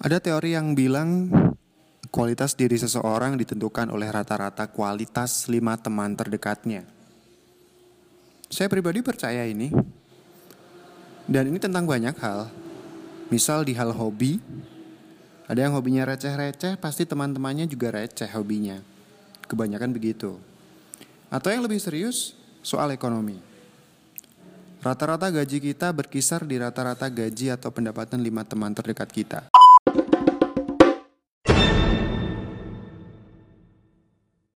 Ada teori yang bilang kualitas diri seseorang ditentukan oleh rata-rata kualitas lima teman terdekatnya. Saya pribadi percaya ini. Dan ini tentang banyak hal. Misal di hal hobi, ada yang hobinya receh-receh, pasti teman-temannya juga receh hobinya. Kebanyakan begitu. Atau yang lebih serius, soal ekonomi. Rata-rata gaji kita berkisar di rata-rata gaji atau pendapatan lima teman terdekat kita.